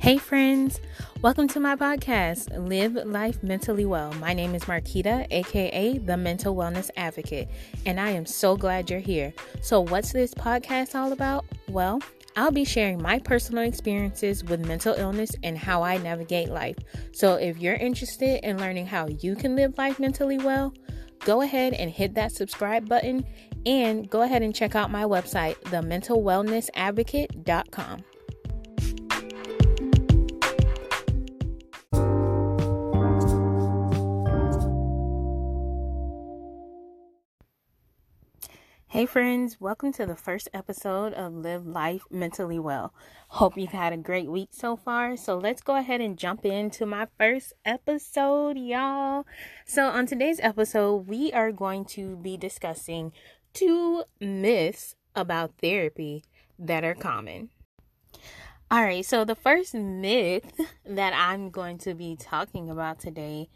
Hey, friends, welcome to my podcast, Live Life Mentally Well. My name is Marquita, aka the Mental Wellness Advocate, and I am so glad you're here. So, what's this podcast all about? Well, I'll be sharing my personal experiences with mental illness and how I navigate life. So, if you're interested in learning how you can live life mentally well, go ahead and hit that subscribe button and go ahead and check out my website, thementalwellnessadvocate.com. Hey, friends, welcome to the first episode of Live Life Mentally Well. Hope you've had a great week so far. So, let's go ahead and jump into my first episode, y'all. So, on today's episode, we are going to be discussing two myths about therapy that are common. All right, so the first myth that I'm going to be talking about today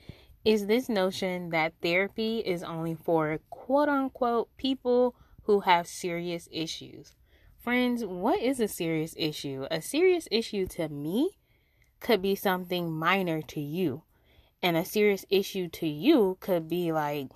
is this notion that therapy is only for quote unquote people who have serious issues. Friends, what is a serious issue? A serious issue to me could be something minor to you. And a serious issue to you could be like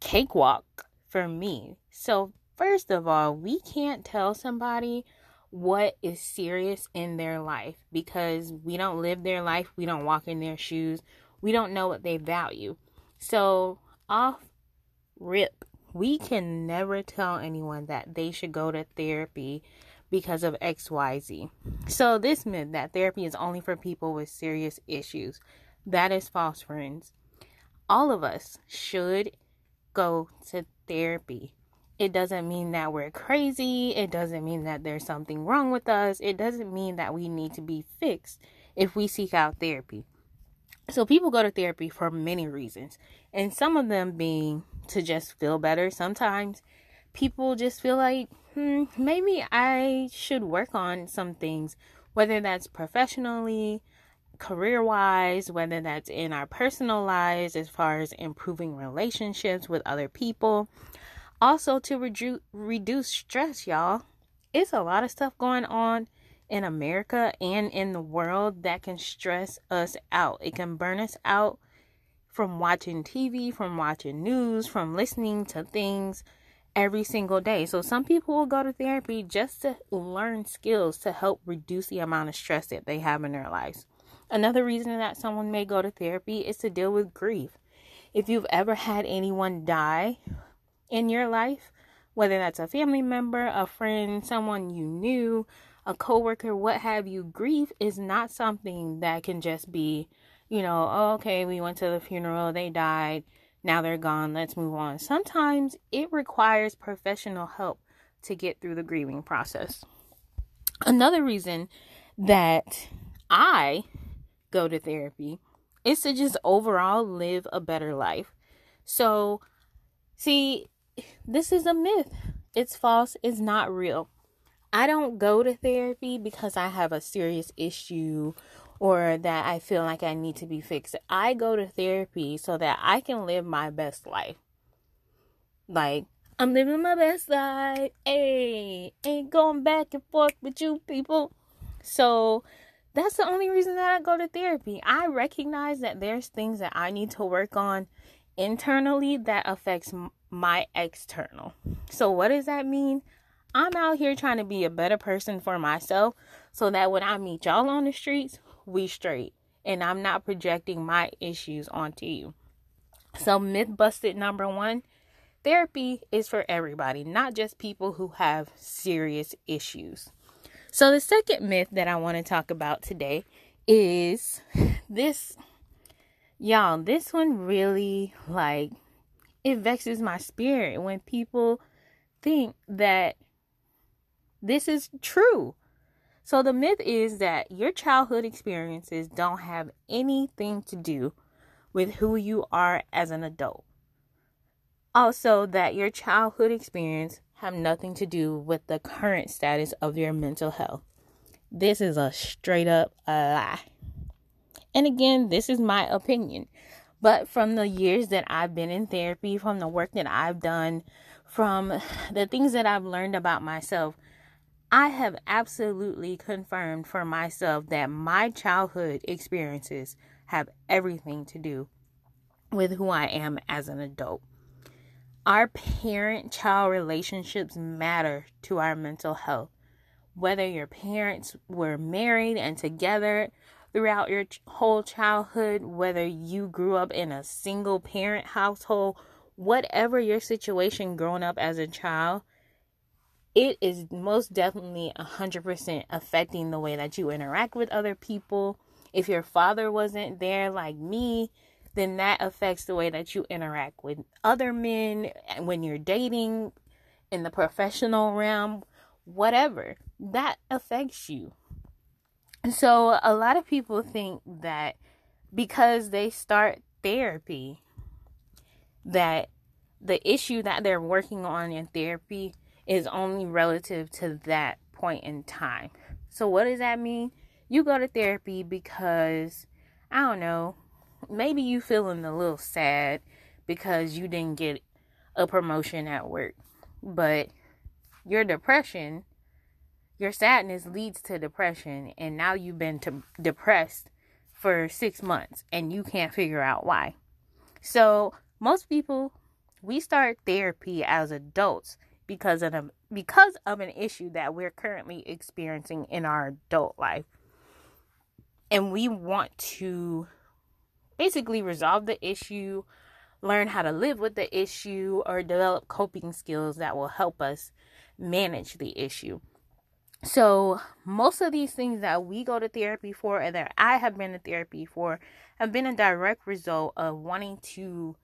cakewalk for me. So, first of all, we can't tell somebody what is serious in their life because we don't live their life, we don't walk in their shoes, we don't know what they value. So, off rip, we can never tell anyone that they should go to therapy because of XYZ. So, this myth that therapy is only for people with serious issues, that is false, friends. All of us should go to therapy. It doesn't mean that we're crazy. It doesn't mean that there's something wrong with us. It doesn't mean that we need to be fixed if we seek out therapy. So, people go to therapy for many reasons, and some of them being to just feel better. Sometimes people just feel like, hmm, maybe I should work on some things, whether that's professionally, career wise, whether that's in our personal lives, as far as improving relationships with other people. Also, to redu- reduce stress, y'all. It's a lot of stuff going on in America and in the world that can stress us out. It can burn us out from watching TV, from watching news, from listening to things every single day. So some people will go to therapy just to learn skills to help reduce the amount of stress that they have in their lives. Another reason that someone may go to therapy is to deal with grief. If you've ever had anyone die in your life, whether that's a family member, a friend, someone you knew, a coworker, what have you, grief is not something that can just be you know, oh, okay, we went to the funeral, they died, now they're gone, let's move on. Sometimes it requires professional help to get through the grieving process. Another reason that I go to therapy is to just overall live a better life. So, see, this is a myth. It's false, it's not real. I don't go to therapy because I have a serious issue or that I feel like I need to be fixed. I go to therapy so that I can live my best life. Like, I'm living my best life. Hey, ain't going back and forth with you people. So, that's the only reason that I go to therapy. I recognize that there's things that I need to work on internally that affects my external. So, what does that mean? I'm out here trying to be a better person for myself so that when I meet y'all on the streets, we straight. And I'm not projecting my issues onto you. So, myth busted number one therapy is for everybody, not just people who have serious issues. So, the second myth that I want to talk about today is this. Y'all, this one really like it vexes my spirit when people think that this is true. So the myth is that your childhood experiences don't have anything to do with who you are as an adult. Also that your childhood experience have nothing to do with the current status of your mental health. This is a straight up lie. And again, this is my opinion. But from the years that I've been in therapy, from the work that I've done, from the things that I've learned about myself, I have absolutely confirmed for myself that my childhood experiences have everything to do with who I am as an adult. Our parent child relationships matter to our mental health. Whether your parents were married and together throughout your whole childhood, whether you grew up in a single parent household, whatever your situation growing up as a child, it is most definitely 100% affecting the way that you interact with other people. If your father wasn't there like me, then that affects the way that you interact with other men when you're dating in the professional realm, whatever. That affects you. So, a lot of people think that because they start therapy, that the issue that they're working on in therapy is only relative to that point in time. So, what does that mean? You go to therapy because, I don't know, maybe you feeling a little sad because you didn't get a promotion at work, but your depression, your sadness leads to depression, and now you've been depressed for six months and you can't figure out why. So, most people, we start therapy as adults because of because of an issue that we're currently experiencing in our adult life. And we want to basically resolve the issue, learn how to live with the issue, or develop coping skills that will help us manage the issue. So, most of these things that we go to therapy for and that I have been to therapy for have been a direct result of wanting to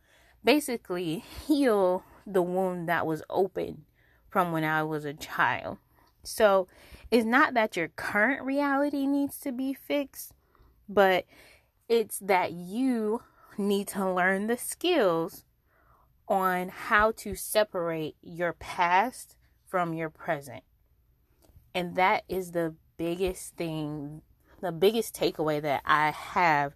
basically heal the wound that was open from when I was a child. So, it's not that your current reality needs to be fixed, but it's that you need to learn the skills on how to separate your past from your present. And that is the biggest thing, the biggest takeaway that I have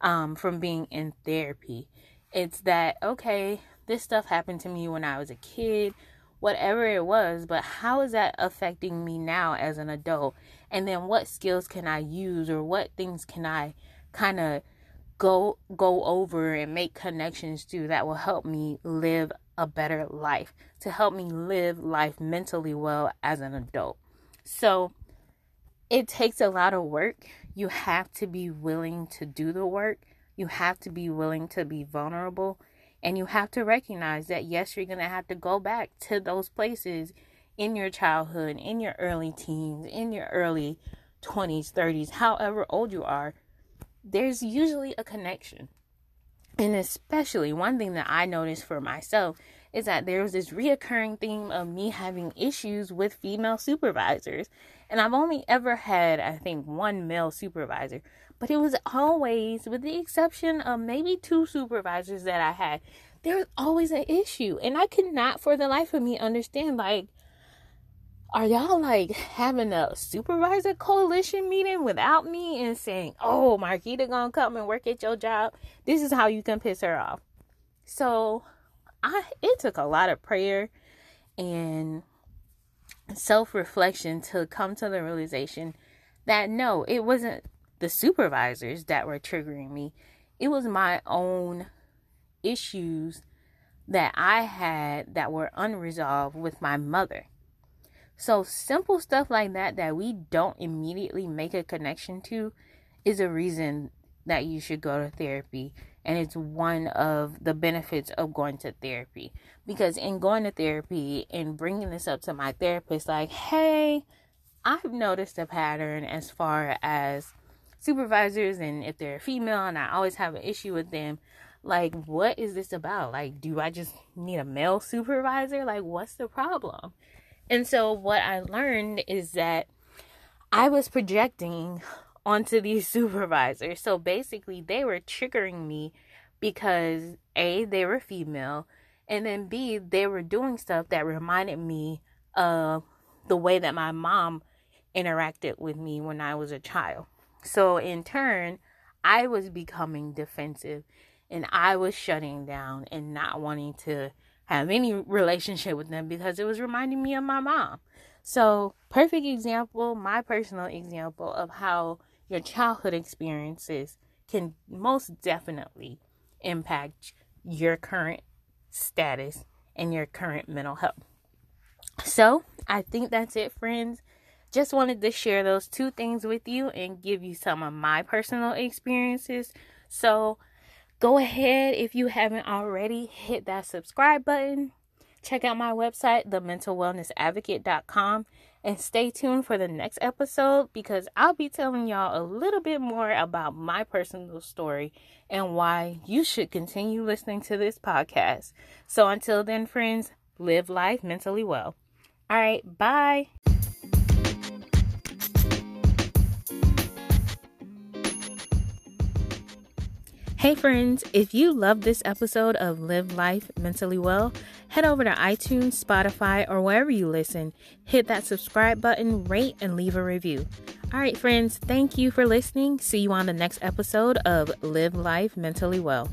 um, from being in therapy. It's that, okay, this stuff happened to me when I was a kid, whatever it was, but how is that affecting me now as an adult? And then what skills can I use or what things can I kind of go go over and make connections to that will help me live a better life to help me live life mentally well as an adult? So it takes a lot of work. You have to be willing to do the work. You have to be willing to be vulnerable and you have to recognize that yes you're going to have to go back to those places in your childhood in your early teens in your early 20s 30s however old you are there's usually a connection. And especially one thing that I noticed for myself is that there was this reoccurring theme of me having issues with female supervisors. And I've only ever had, I think, one male supervisor, but it was always, with the exception of maybe two supervisors that I had, there was always an issue. And I could not for the life of me understand, like, are y'all like having a supervisor coalition meeting without me and saying, "Oh, Marquita gonna come and work at your job"? This is how you can piss her off. So, I it took a lot of prayer and self-reflection to come to the realization that no, it wasn't the supervisors that were triggering me. It was my own issues that I had that were unresolved with my mother. So, simple stuff like that that we don't immediately make a connection to is a reason that you should go to therapy. And it's one of the benefits of going to therapy. Because in going to therapy and bringing this up to my therapist, like, hey, I've noticed a pattern as far as supervisors and if they're female and I always have an issue with them. Like, what is this about? Like, do I just need a male supervisor? Like, what's the problem? And so what I learned is that I was projecting onto these supervisors. So basically, they were triggering me because A, they were female, and then B, they were doing stuff that reminded me of the way that my mom interacted with me when I was a child. So in turn, I was becoming defensive and I was shutting down and not wanting to have any relationship with them because it was reminding me of my mom. So, perfect example, my personal example of how your childhood experiences can most definitely impact your current status and your current mental health. So, I think that's it, friends. Just wanted to share those two things with you and give you some of my personal experiences. So, go ahead if you haven't already, hit that subscribe button. Check out my website, thementalwellnessadvocate.com, and stay tuned for the next episode because I'll be telling y'all a little bit more about my personal story and why you should continue listening to this podcast. So until then, friends, live life mentally well. All right, bye. Hey friends, if you love this episode of Live Life Mentally Well, head over to iTunes, Spotify, or wherever you listen. Hit that subscribe button, rate, and leave a review. All right, friends, thank you for listening. See you on the next episode of Live Life Mentally Well.